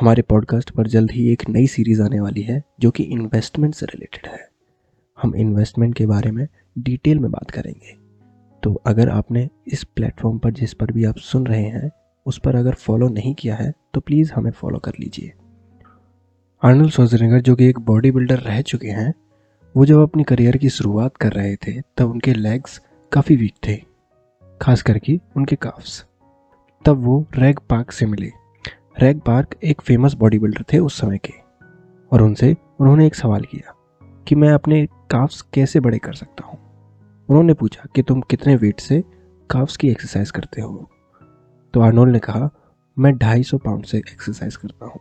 हमारे पॉडकास्ट पर जल्द ही एक नई सीरीज़ आने वाली है, जो कि इन्वेस्टमेंट से रिलेटेड है। हम इन्वेस्टमेंट के बारे में डिटेल में बात करेंगे। तो अगर आपने इस प्लेटफॉर्म पर, जिस पर भी आप सुन रहे हैं, उस पर अगर फॉलो नहीं किया है तो प्लीज़ हमें फॉलो कर लीजिए। आर्नल्ड सोजरिंगर जो कि एक बॉडी बिल्डर रह चुके हैं, वो जब अपनी करियर की शुरुआत कर रहे थे, तब उनके लेग्स काफ़ी वीक थे खास करके उनके काफ्स तब वो रैग पार्क से मिले। रैग पार्क एक फ़ेमस बॉडी बिल्डर थे उस समय के। और उनसे उन्होंने एक सवाल किया कि मैं अपने काफ्स कैसे बड़े कर सकता हूँ? उन्होंने पूछा कि तुम कितने वेट से काफ्स की एक्सरसाइज करते हो? तो आर्नोल्ड ने कहा, मैं ढाई सौ पाउंड से एक्सरसाइज करता हूँ।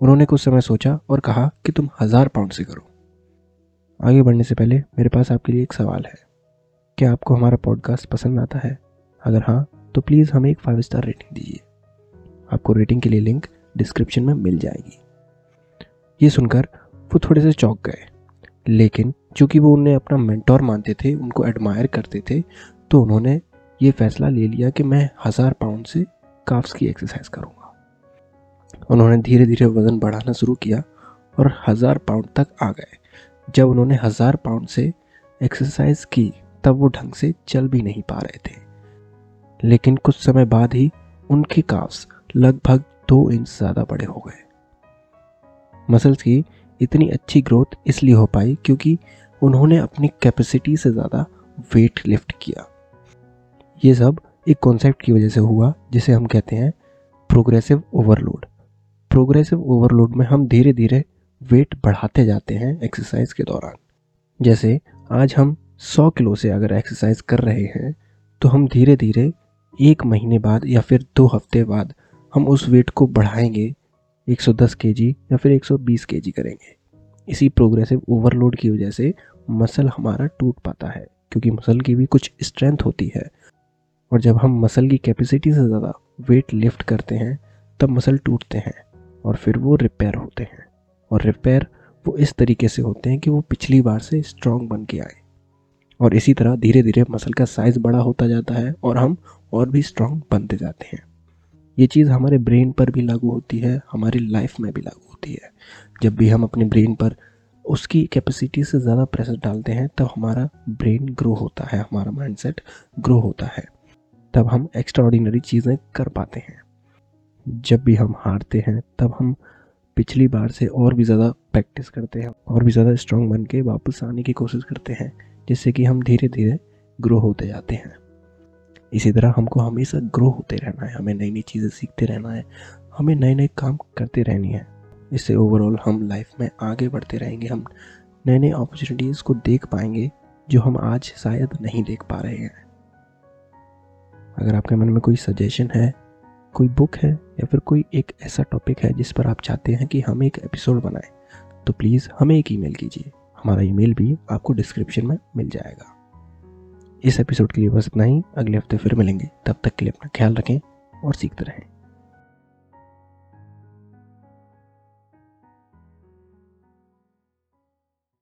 उन्होंने कुछ समय सोचा और कहा कि तुम हज़ार पाउंड से करो। आगे बढ़ने से पहले मेरे पास आपके लिए एक सवाल है। क्या आपको हमारा पॉडकास्ट पसंद आता है? अगर हाँ तो प्लीज़ हमें एक फाइव स्टार रेटिंग दीजिए। आपको रेटिंग के लिए लिंक डिस्क्रिप्शन में मिल जाएगी। ये सुनकर वो थोड़े से चौंक गए। लेकिन चूँकि वो उन्हें अपना मेंटोर मानते थे, उनको एडमायर करते थे तो उन्होंने ये फैसला ले लिया कि मैं हज़ार पाउंड से काफ्स की एक्सरसाइज करूँगा। उन्होंने धीरे धीरे वज़न बढ़ाना शुरू किया और हज़ार पाउंड तक आ गए। जब उन्होंने हज़ार पाउंड से एक्सरसाइज की, तब वो ढंग से चल भी नहीं पा रहे थे। लेकिन कुछ समय बाद ही उनके काफ्स लगभग दो इंच ज़्यादा बड़े हो गए। मसल्स की इतनी अच्छी ग्रोथ इसलिए हो पाई क्योंकि उन्होंने अपनी कैपेसिटी से ज़्यादा वेट लिफ्ट किया। ये सब एक कॉन्सेप्ट की वजह से हुआ, जिसे हम कहते हैं प्रोग्रेसिव ओवरलोड। प्रोग्रेसिव ओवरलोड में हम धीरे धीरे वेट बढ़ाते जाते हैं एक्सरसाइज के दौरान। जैसे आज हम 100 किलो से अगर एक्सरसाइज कर रहे हैं तो हम धीरे धीरे एक महीने बाद या फिर दो हफ़्ते बाद हम उस वेट को बढ़ाएँगे 110 केजी या फिर 120 केजी करेंगे। इसी प्रोग्रेसिव ओवरलोड की वजह से मसल हमारा टूट पाता है, क्योंकि मसल की भी कुछ स्ट्रेंथ होती है। और जब हम मसल की कैपेसिटी से ज़्यादा वेट लिफ्ट करते हैं, तब मसल टूटते हैं और फिर वो रिपेयर होते हैं। और रिपेयर वो इस तरीके से होते हैं कि वो पिछली बार से स्ट्रॉन्ग बन के आए। और इसी तरह धीरे धीरे मसल का साइज़ बड़ा होता जाता है और हम और भी स्ट्रॉन्ग बनते जाते हैं। ये चीज़ हमारे ब्रेन पर भी लागू होती है, हमारी लाइफ में भी लागू होती है। जब भी हम अपने ब्रेन पर उसकी कैपेसिटी से ज़्यादा प्रेशर डालते हैं, तब हमारा ब्रेन ग्रो होता है, हमारा माइंडसेट ग्रो होता है। तब हम एक्स्ट्रा चीज़ें कर पाते हैं। जब भी हम हारते हैं, तब हम पिछली बार से और भी ज़्यादा प्रैक्टिस करते हैं, और भी ज़्यादा स्ट्रॉन्ग बन के वापस आने की कोशिश करते हैं, जिससे कि हम धीरे धीरे ग्रो होते जाते हैं। इसी तरह हमको हमेशा ग्रो होते रहना है, हमें नई नई चीज़ें सीखते रहना है, हमें नए नए काम करते रहनी है। इससे ओवरऑल हम लाइफ में आगे बढ़ते रहेंगे, हम नए नए अपॉर्चुनिटीज़ को देख पाएँगे, जो हम आज शायद नहीं देख पा रहे हैं। अगर आपके मन में कोई सजेशन है, कोई बुक है, या फिर कोई एक ऐसा टॉपिक है जिस पर आप चाहते हैं कि हम एक एपिसोड बनाएँ तो प्लीज़ हमें एक ईमेल कीजिए। हमारा ईमेल भी आपको डिस्क्रिप्शन में मिल जाएगा। इस एपिसोड के लिए बस इतना ही। अगले हफ़्ते फिर मिलेंगे। तब तक के लिए अपना ख्याल रखें और सीखते रहें।